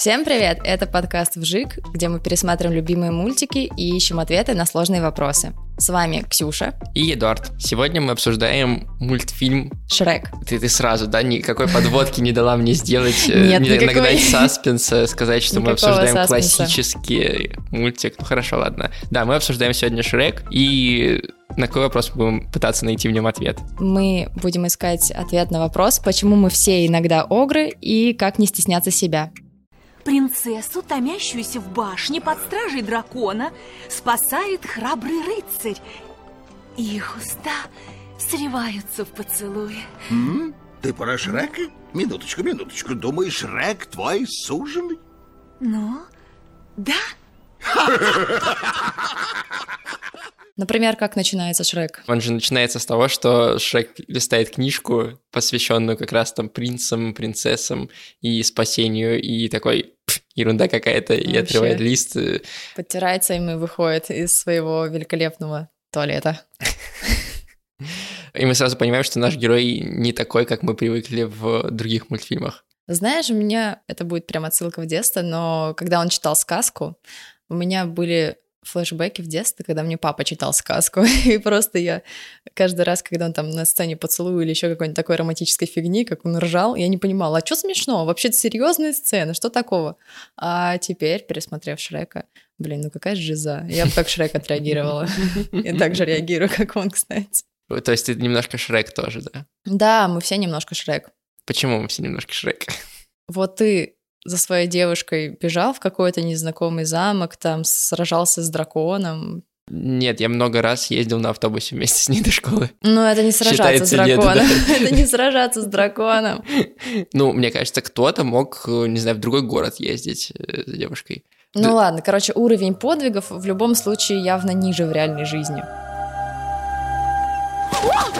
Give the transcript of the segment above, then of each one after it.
Всем привет! Это подкаст «Вжик», где мы пересматриваем любимые мультики и ищем ответы на сложные вопросы. С вами Ксюша и Эдуард. Сегодня мы обсуждаем мультфильм «Шрек». Ты, ты сразу, да, никакой подводки не дала мне сделать, Нет, не нагнать саспенса, сказать, что мы обсуждаем классический мультик. Ну хорошо, ладно. Да, мы обсуждаем сегодня «Шрек», и на какой вопрос мы будем пытаться найти в нем ответ? Мы будем искать ответ на вопрос, почему мы все иногда огры и как не стесняться себя. Принцессу, томящуюся в башне под стражей дракона, спасает храбрый рыцарь. Их уста сливаются в поцелуе. М? Ты про Шрека? Минуточку, минуточку. Думаешь, Шрек твой суженый? Ну, да. Например, как начинается Шрек? Он же начинается с того, что Шрек листает книжку, посвященную как раз там принцам, принцессам и спасению, и такой ерунда какая-то, и отрывает лист. Подтирается им и выходит из своего великолепного туалета. И мы сразу понимаем, что наш герой не такой, как мы привыкли в других мультфильмах. Знаешь, у меня это будет прям отсылка в детство, но когда он читал сказку, у меня были флешбеки в детстве, когда мне папа читал сказку, и просто я каждый раз, когда он там на сцене поцелуя или еще какой-нибудь такой романтической фигни, как он ржал, я не понимала, а что смешно? Вообще-то серьезная сцена, что такого? А теперь, пересмотрев Шрека, блин, ну какая жиза. Я бы как Шрек отреагировала. И так же реагирую, как он, кстати. То есть ты немножко Шрек тоже, да? Да, мы все немножко Шрек. Почему мы все немножко Шрек? Вот ты за своей девушкой бежал в какой-то незнакомый замок, там сражался с драконом. Нет, я много раз ездил на автобусе вместе с ней до школы. Ну, это не сражаться Считается с драконом. Нет, да. это не сражаться с драконом. Ну, мне кажется, кто-то мог, не знаю, в другой город ездить э, с девушкой. Ну да. ладно, короче, уровень подвигов в любом случае явно ниже в реальной жизни.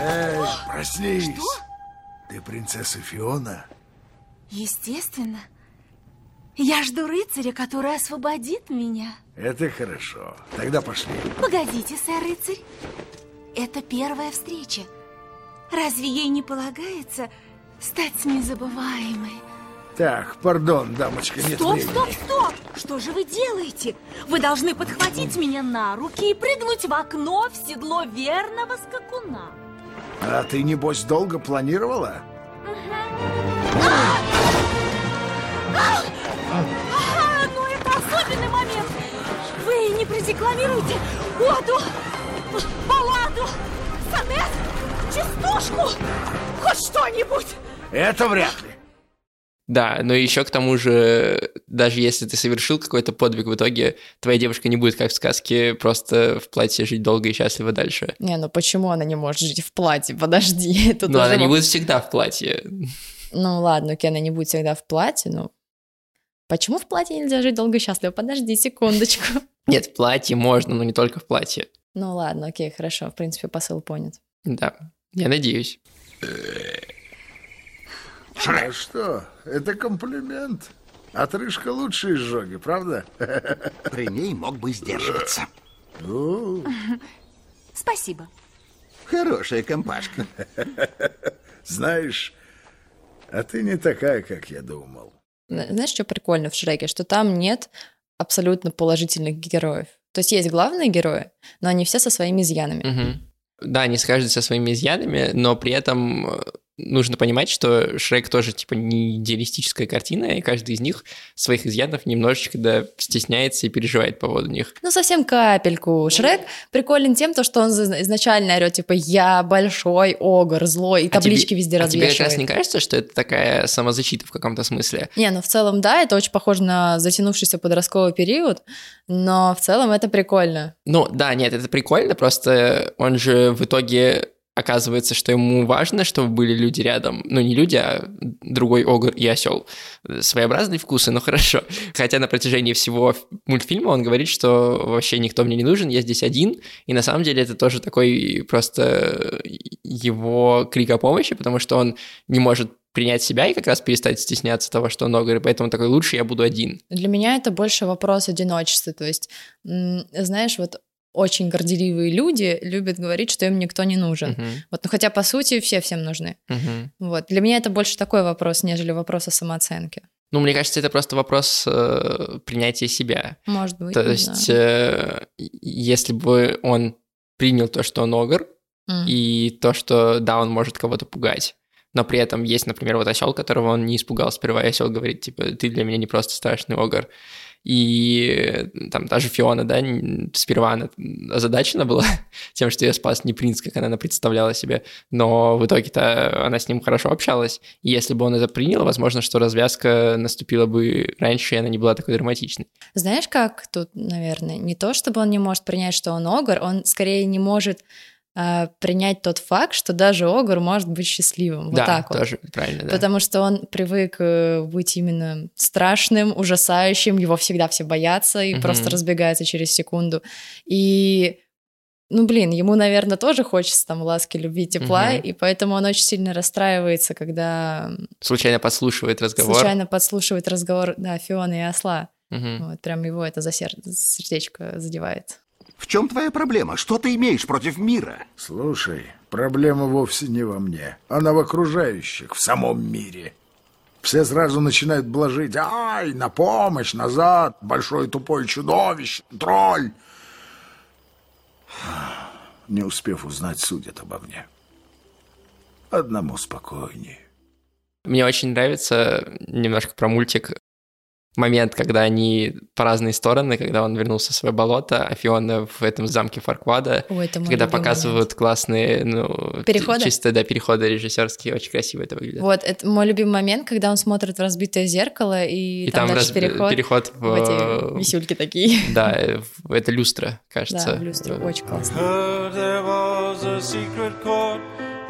Эй, проснись! Что? Ты принцесса Фиона? Естественно. Я жду рыцаря, который освободит меня. Это хорошо. Тогда пошли. Погодите, сэр-рыцарь. Это первая встреча. Разве ей не полагается стать незабываемой? Так, пардон, дамочка, нет Стоп, времени. стоп, стоп! Что же вы делаете? Вы должны подхватить меня на руки и прыгнуть в окно в седло верного скакуна. А ты, небось, долго планировала? Угу. А! Не продекламируете оду, балладу, сонет, частушку, хоть что-нибудь. Это вряд ли. Да, но еще к тому же, даже если ты совершил какой-то подвиг, в итоге твоя девушка не будет, как в сказке, просто в платье жить долго и счастливо дальше. Не, ну почему она не может жить в платье? Подожди. Это ну, она не будет всегда в платье. Ну ладно, окей, она не будет всегда в платье, но Почему в платье нельзя жить долго и счастливо? Подожди секундочку. Нет, в платье можно, но не только в платье. Ну ладно, окей, хорошо. В принципе, посыл понят. Да, я надеюсь. А что? Это комплимент. Отрыжка лучше изжоги, правда? При ней мог бы сдерживаться. Ну. Спасибо. Хорошая компашка. Знаешь, а ты не такая, как я думал. Знаешь, что прикольно в Шреке? Что там нет абсолютно положительных героев. То есть есть главные герои, но они все со своими изъянами. Угу. Да, они каждый со своими изъянами, но при этом э, нужно понимать, что Шрек тоже, типа, не идеалистическая картина, и каждый из них своих изъянов немножечко, да, стесняется и переживает по поводу них. Ну, совсем капельку. Шрек приколен тем, то, что он изначально орет, типа, я большой огр, злой, и таблички а тебе, везде а развешивает. тебе как раз не кажется, что это такая самозащита в каком-то смысле? Не, ну, в целом, да, это очень похоже на затянувшийся подростковый период, но в целом это прикольно. Ну, да, нет, это прикольно, просто он же в итоге оказывается, что ему важно, чтобы были люди рядом. Ну, не люди, а другой огр и осел. Своеобразные вкусы, но хорошо. Хотя на протяжении всего мультфильма он говорит, что вообще никто мне не нужен, я здесь один. И на самом деле это тоже такой просто его крик о помощи, потому что он не может принять себя и как раз перестать стесняться того, что он огр, и поэтому такой, лучше я буду один. Для меня это больше вопрос одиночества, то есть, знаешь, вот очень горделивые люди любят говорить, что им никто не нужен. Uh-huh. Вот, ну хотя по сути все всем нужны. Uh-huh. Вот для меня это больше такой вопрос, нежели вопрос о самооценке. Ну, мне кажется, это просто вопрос э, принятия себя. Может быть. То есть, знаю. э, если бы он принял то, что он огр, М. и то, что да, он может кого-то пугать. Но при этом есть, например, вот осел, которого он не испугал сперва, и осел говорит, типа, ты для меня не просто страшный огр. И там та же Фиона, да, сперва она озадачена была тем, что ее спас не принц, как она представляла себе, но в итоге-то она с ним хорошо общалась. И если бы он это принял, возможно, что развязка наступила бы раньше, и она не была такой драматичной. Знаешь, как тут, наверное, не то, чтобы он не может принять, что он огр, он скорее не может а, принять тот факт, что даже огр может быть счастливым. Вот да, так вот. тоже правильно, да. Потому что он привык э, быть именно страшным, ужасающим, его всегда все боятся и Мгм. просто разбегаются через секунду. И, ну, блин, ему, наверное, тоже хочется там ласки, любви, тепла, Мгм. и поэтому он очень сильно расстраивается, когда Случайно подслушивает разговор. случайно подслушивает разговор, да, Фионы и осла. Мгм. Вот, прям его это за сер- сердечко задевает. В чем твоя проблема? Что ты имеешь против мира? Слушай, проблема вовсе не во мне. Она в окружающих, в самом мире. Все сразу начинают блажить. Ай, на помощь, назад, большой тупой чудовище, тролль. Не успев узнать, судят обо мне. Одному спокойнее. Мне очень нравится немножко про мультик момент, когда они по разные стороны, когда он вернулся в свое болото, а Фиона в этом замке Фарквада, Ой, это когда показывают классные, ну, Переходы? чисто, да, переходы режиссерские, очень красиво это выглядит. Вот, это мой любимый момент, когда он смотрит в разбитое зеркало, и, И там, там раз- переход, переход в... в эти висюльки такие. Да, э, в- это люстра, кажется. Да, в люстру, очень классно.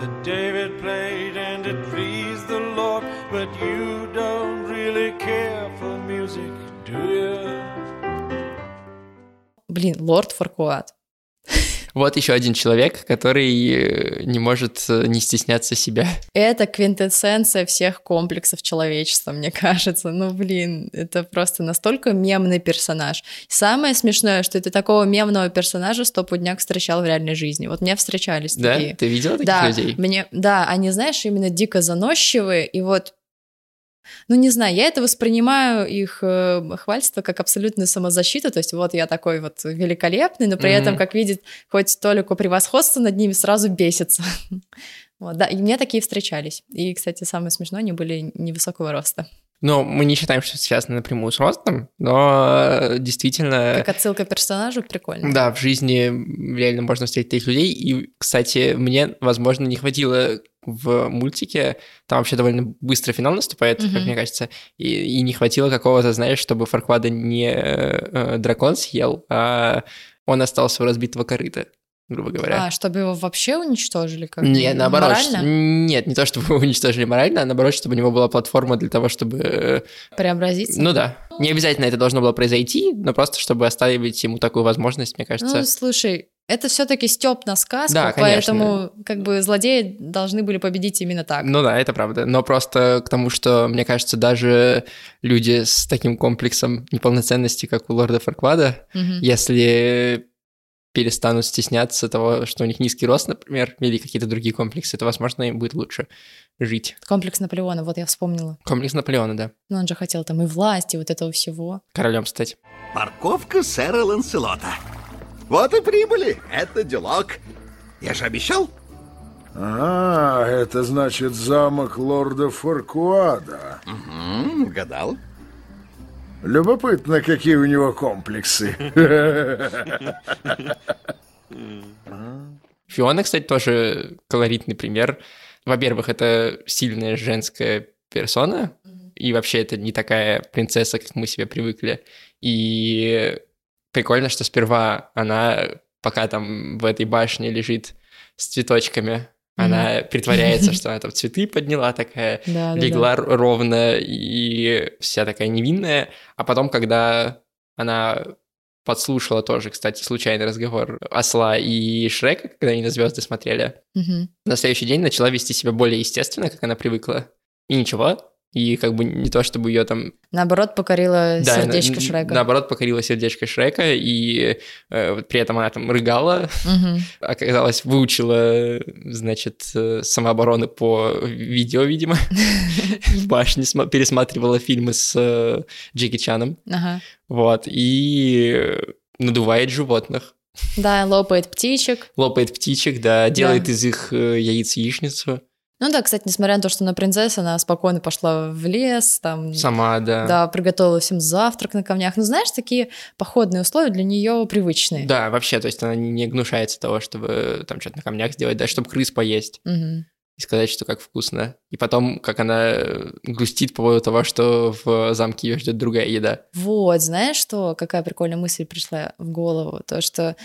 That David played and it pleased the Lord. But you don't music, do you? Блин, Лорд Фаркуат. Вот еще один человек, который э, не может э, не стесняться себя. Это квинтэссенция всех комплексов человечества, мне кажется. Ну, блин, это просто настолько мемный персонаж. Самое смешное, что ты такого мемного персонажа стопудняк встречал в реальной жизни. Вот мне встречались Да? такие. Ты видела таких да, людей? Мне, да, они, знаешь, именно дико заносчивые, и вот ну, не знаю, я это воспринимаю их э, хвальство как абсолютную самозащиту, то есть вот я такой вот великолепный, но при Мгм. этом, как видит хоть толику превосходства над ними, сразу бесится. Вот, да, и мне такие встречались. И, кстати, самое смешное, они были невысокого роста. Ну, мы не считаем, что связано напрямую с ростом, но э, действительно... Как отсылка к персонажу, прикольно. Да, в жизни реально можно встретить таких людей. И, кстати, мне, возможно, не хватило в мультике, там вообще довольно быстро финал наступает, как Мгм. мне кажется, и, и не хватило какого-то, знаешь, чтобы Фарквада не э, дракон съел, а он остался у разбитого корыта, грубо говоря. А, чтобы его вообще уничтожили? Как Нет, наоборот. Морально? что- Нет, не то, чтобы его уничтожили морально, а наоборот, чтобы у него была платформа для того, чтобы... э, Преобразиться? Ну да. Не обязательно это должно было произойти, но просто чтобы оставить ему такую возможность, мне кажется. Ну, слушай, это все-таки степ на сказку, Да, конечно. поэтому как бы злодеи должны были победить именно так. Ну да, это правда. Но просто к тому, что, мне кажется, даже люди с таким комплексом неполноценности, как у лорда Фарквада, Мгм. если перестанут стесняться того, что у них низкий рост, например, или какие-то другие комплексы, то, возможно, им будет лучше жить. Комплекс Наполеона, вот я вспомнила. Комплекс Наполеона, да. Но он же хотел там и власти, вот этого всего. Королем стать. Парковка сэра Ланселота. Вот и прибыли. Это делок. Я же обещал. А, это значит замок лорда Фаркуада. М, угадал. Любопытно, какие у него комплексы. Фиона, кстати, тоже колоритный пример. Во-первых, это сильная женская персона, и вообще это не такая принцесса, как мы себе привыкли. И прикольно, что сперва она, пока там в этой башне лежит с цветочками, она притворяется, что она там цветы подняла такая, Да, да, легла р- ровно и вся такая невинная. А потом, когда она подслушала тоже, кстати, случайный разговор Осла и Шрека, когда они на звезды смотрели, Мгм. на следующий день начала вести себя более естественно, как она привыкла. И ничего, И как бы не то, чтобы ее там... Наоборот, покорила Да, сердечко на- Шрека. Наоборот, покорила сердечко Шрека, и э, вот при этом она там рыгала, Мгм. оказалось, выучила, значит, э, самообороны по видео, видимо, в башне, сма- пересматривала фильмы с э, Джеки Чаном, вот, и надувает животных, Да, лопает птичек. лопает птичек, да, делает из их э, яиц яичницу, Ну да, кстати, несмотря на то, что она принцесса, она спокойно пошла в лес, там, сама, да. да, приготовила всем завтрак на камнях. Ну, знаешь, такие походные условия для нее привычные. Да, вообще, то есть она не гнушается того, чтобы там что-то на камнях сделать, да, чтобы крыс поесть. Мгм. и сказать, что как вкусно. И потом, как она э, грустит по поводу того, что в замке ее ждет другая еда. Вот, знаешь, что, какая прикольная мысль пришла в голову? То, что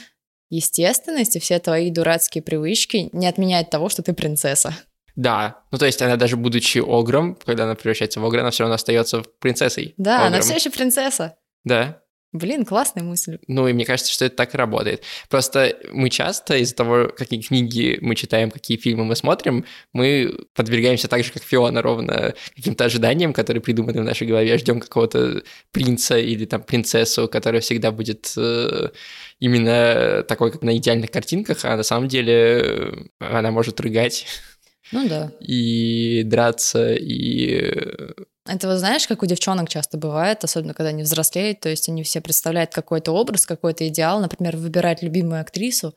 естественность и все твои дурацкие привычки не отменяют того, что ты принцесса. Да, ну то есть она даже будучи огром, когда она превращается в огра, она все равно остается принцессой. Да, она огром. все еще принцесса. Да. Блин, классная мысль. Ну и мне кажется, что это так и работает. Просто мы часто из-за того, какие книги мы читаем, какие фильмы мы смотрим, мы подвергаемся так же, как Фиона, ровно каким-то ожиданиям, которые придуманы в нашей голове, ждем какого-то принца или там принцессу, которая всегда будет э, именно такой, как на идеальных картинках, а на самом деле э, она может рыгать Ну да. и драться, и... э, Это вот знаешь, как у девчонок часто бывает, особенно когда они взрослеют, то есть они все представляют какой-то образ, какой-то идеал, например, выбирать любимую актрису,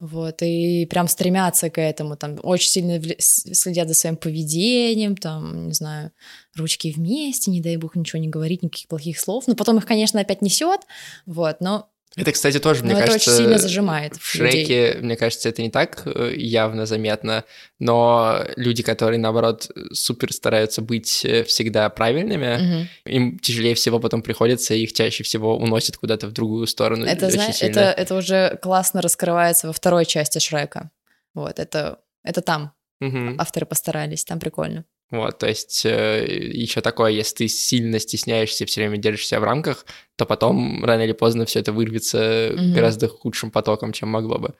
вот, и прям стремятся к этому, там, очень сильно следят за своим поведением, там, не знаю, ручки вместе, не дай бог ничего не говорить, никаких плохих слов, но потом их, конечно, опять несет, вот, но, Это, кстати, тоже, но мне это кажется... очень сильно зажимает В людей. Шреке, мне кажется, это не так э, явно заметно, но люди, которые, наоборот, супер стараются быть э, всегда правильными, Мгм. им тяжелее всего потом приходится, и их чаще всего уносит куда-то в другую сторону. Это, очень знаешь, сильно. это, это уже классно раскрывается во второй части Шрека, вот, это, это там Мгм. авторы постарались, там прикольно. Вот, то есть еще такое, если ты сильно стесняешься, все время держишься в рамках, то потом рано или поздно все это вырвется Мгм. гораздо худшим потоком, чем могло бы.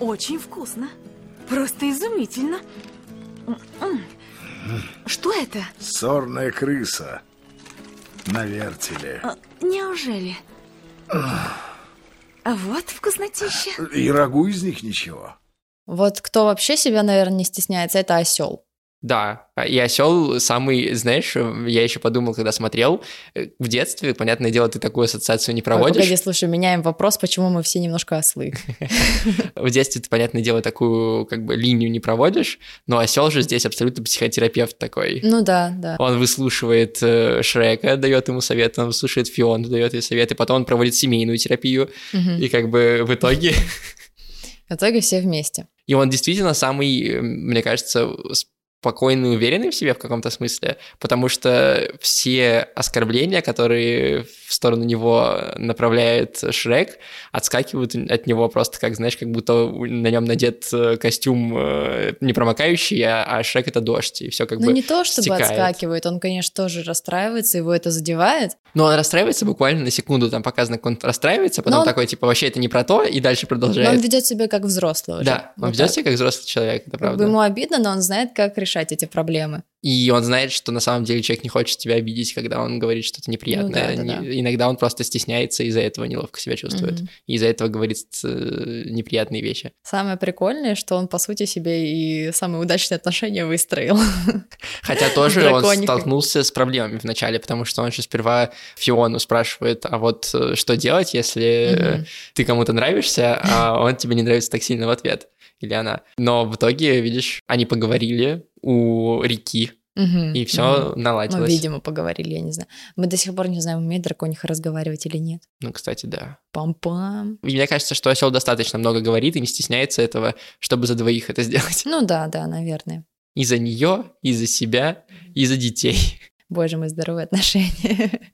Очень вкусно. Просто изумительно. Что это? Сорная крыса на вертеле. А, Неужели? А вот вкуснотища. И рагу из них ничего. Вот кто вообще себя, наверное, не стесняется, это осел. Да, и осел самый, знаешь, я еще подумал, когда смотрел, э, в детстве, понятное дело, ты такую ассоциацию не проводишь. Погоди, слушай, меняем вопрос, почему мы все немножко ослы. В детстве ты, понятное дело, такую как бы линию не проводишь, но осел же здесь абсолютно психотерапевт такой. Ну да, да. Он выслушивает э, Шрека, дает ему советы, он выслушивает Фиону, дает ей советы, потом он проводит семейную терапию, и как бы в итоге... В итоге все вместе. И он действительно самый, э, мне кажется, спокойный и уверенный в себе в каком-то смысле, потому что все оскорбления, которые в сторону него направляет Шрек, отскакивают от него просто как, знаешь, как будто на нем надет э, костюм э, непромокающий, а, а Шрек — это дождь, и все как Ну бы не то, чтобы стекает. отскакивает, он, конечно, тоже расстраивается, его это задевает. Но он расстраивается буквально на секунду, там показано, как он расстраивается, потом Но он- такой, типа, вообще это не про то, и дальше Но продолжает. он ведет себя как взрослый уже. Да, он Вот ведет так. себя как взрослый человек, это Как правда. бы ему обидно, но он знает, как решать эти проблемы. И он знает, что на самом деле человек не хочет тебя обидеть, когда он говорит что-то неприятное. Ну да, да, Не- Иногда он просто стесняется, и из-за этого неловко себя чувствует. Мгм. И из-за этого говорит э, неприятные вещи. Самое прикольное, что он, по сути, себе и самые удачные отношения выстроил. Хотя тоже он столкнулся с проблемами вначале, потому что он же сперва Фиону спрашивает, а вот э, что делать, если Мгм. ты кому-то нравишься, а он тебе не нравится так сильно в ответ, или она. Но в итоге, видишь, они поговорили у реки, Мгм, и все мгм. наладилось. Ну, видимо, поговорили, я не знаю. Мы до сих пор не знаем, умеет дракониха разговаривать или нет. Ну, кстати, да. Пам-пам. И мне кажется, что осел достаточно много говорит и не стесняется этого, чтобы за двоих это сделать. Ну да, да, наверное. И за нее, и за себя, и за детей. Боже мой, здоровые отношения.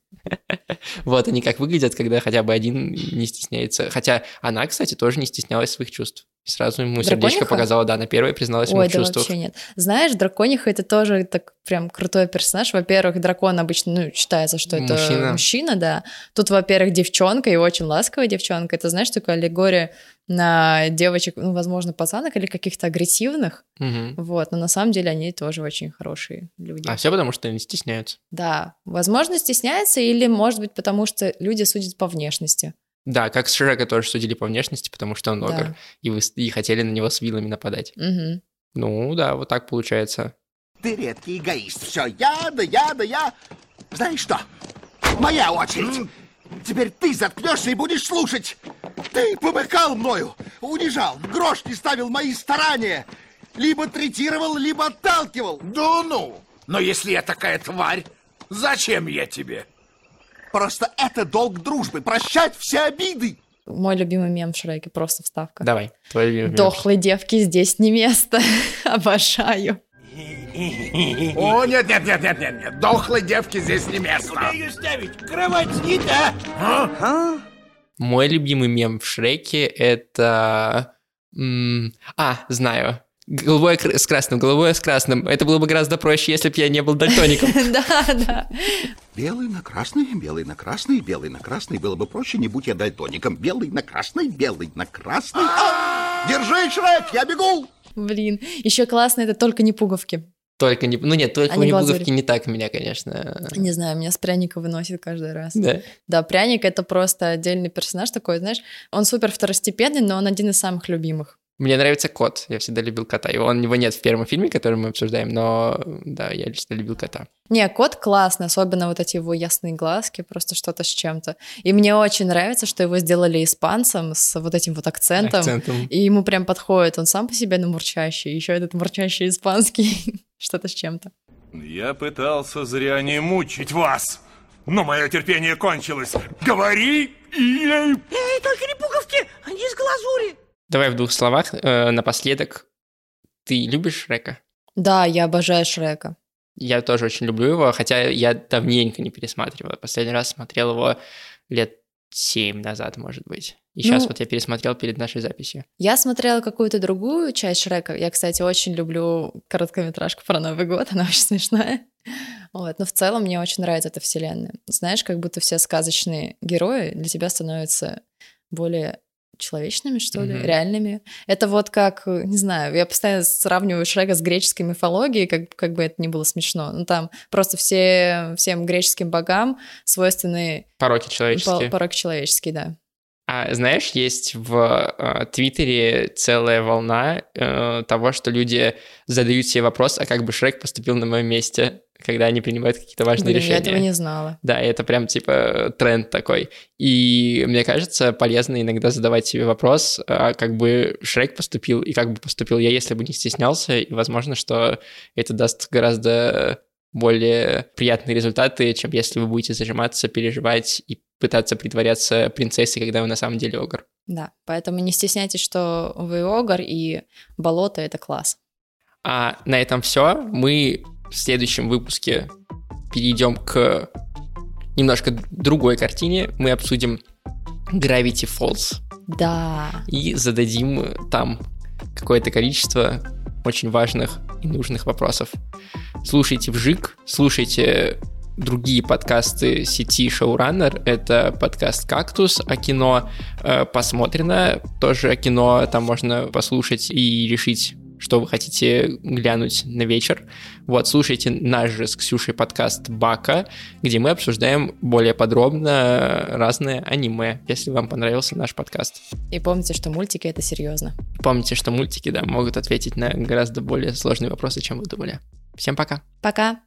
Вот они как выглядят, когда хотя бы один не стесняется. Хотя она, кстати, тоже не стеснялась своих чувств. И сразу ему сердечко Дракониха? показала, да, на первой призналась ему Ой, в да чувствах. вообще нет. Знаешь, дракониха это тоже так прям крутой персонаж. Во-первых, дракон обычно, ну, считается, что это Мужчина. мужчина, да. Тут, во-первых, девчонка и очень ласковая девчонка. Это, знаешь, такая аллегория на девочек, ну, возможно, пацанок или каких-то агрессивных, Мгм. вот, но на самом деле они тоже очень хорошие люди. А все потому, что они стесняются. Да, возможно, стесняются или, может быть, потому что люди судят по внешности. Да, как с Шрека тоже судили по внешности, потому что он Да. огр, и, вы, и хотели на него с вилами нападать. Мгм. Ну да, вот так получается. Ты редкий эгоист. Все, я, да я, да я. Знаешь что? Моя очередь. Теперь ты заткнешься и будешь слушать. Ты помыкал мною, унижал, грош не ставил мои старания. Либо третировал, либо отталкивал. Да ну! Но если я такая тварь, зачем я тебе? Просто это долг дружбы, прощать все обиды. Мой любимый мем в Шреке, просто вставка. Давай, твой любимый. Дохлой девки здесь не место. Обожаю. О, нет, нет, нет, нет, нет, нет. Дохлой девки здесь не место. Ее ставить? Кровать снята. Мой любимый мем в Шреке это... А, знаю. Голубое с красным, голубое с красным. Это было бы гораздо проще, если бы я не был дальтоником. Да, да. Белый на красный, белый на красный, белый на красный. Было бы проще, не будь я дальтоником. Белый на красный, белый на красный. А! Держи, Шрек, я бегу! Блин. Еще классно, это только не пуговки. Только не... Ну нет, только Они у глазурь. Небуговки не так меня, конечно. Не знаю, меня с пряника выносит каждый раз. Да. Да, пряник это просто отдельный персонаж такой, знаешь, он супер второстепенный, но он один из самых любимых. Мне нравится кот. Я всегда любил кота. Его, он, его нет в первом фильме, который мы обсуждаем, но да, я лично любил кота. Не, кот классный, особенно вот эти его ясные глазки, просто что-то с чем-то. И мне очень нравится, что его сделали испанцем с вот этим вот акцентом. Акцентом. И ему прям подходит, он сам по себе ну, мурчащий, еще этот мурчащий испанский, что-то с чем-то. Я пытался зря не мучить вас, но мое терпение кончилось. Говори и... Эй, только не пуговки, они из глазури. Давай в двух словах э, напоследок. Ты любишь Шрека? Да, я обожаю Шрека. Я тоже очень люблю его, хотя я давненько не пересматривал. Последний раз смотрел его лет семь назад, может быть. И сейчас Ну- вот я пересмотрел перед нашей записью. Я смотрела какую-то другую часть Шрека. Я, кстати, очень люблю короткометражку про Новый год, она очень смешная. Вот. Но в целом мне очень нравится эта вселенная. Знаешь, как будто все сказочные герои для тебя становятся более человечными, что ли, Мгм. реальными. Это вот как, не знаю, я постоянно сравниваю Шрека с греческой мифологией, как, как бы это ни было смешно. Ну, там просто все, всем греческим богам свойственны Пороки по- человеческие. порок человеческий, да. А знаешь, есть в э, Твиттере целая волна э, того, что люди задают себе вопрос, а как бы Шрек поступил на моем месте, когда они принимают какие-то важные Блин, решения. я этого не знала. Да, это прям типа тренд такой. И мне кажется, полезно иногда задавать себе вопрос, а как бы Шрек поступил и как бы поступил я, если бы не стеснялся. И возможно, что это даст гораздо более приятные результаты, чем если вы будете зажиматься, переживать и пытаться притворяться принцессой, когда вы на самом деле огр. Да, поэтому не стесняйтесь, что вы огр, и болото — это класс. А на этом все. Мы в следующем выпуске перейдем к немножко другой картине. Мы обсудим Gravity Falls Да. и зададим там какое-то количество очень важных и нужных вопросов. Слушайте Вжик, слушайте другие подкасты сети Showrunner. Это подкаст «Кактус» о кино э, посмотрено. Тоже о кино там можно послушать и решить, что вы хотите глянуть на вечер. Вот, слушайте наш же с Ксюшей подкаст «Бака», где мы обсуждаем более подробно разные аниме, если вам понравился наш подкаст. И помните, что мультики — это серьезно. Помните, что мультики, да, могут ответить на гораздо более сложные вопросы, чем вы думали. Всем пока. Пока!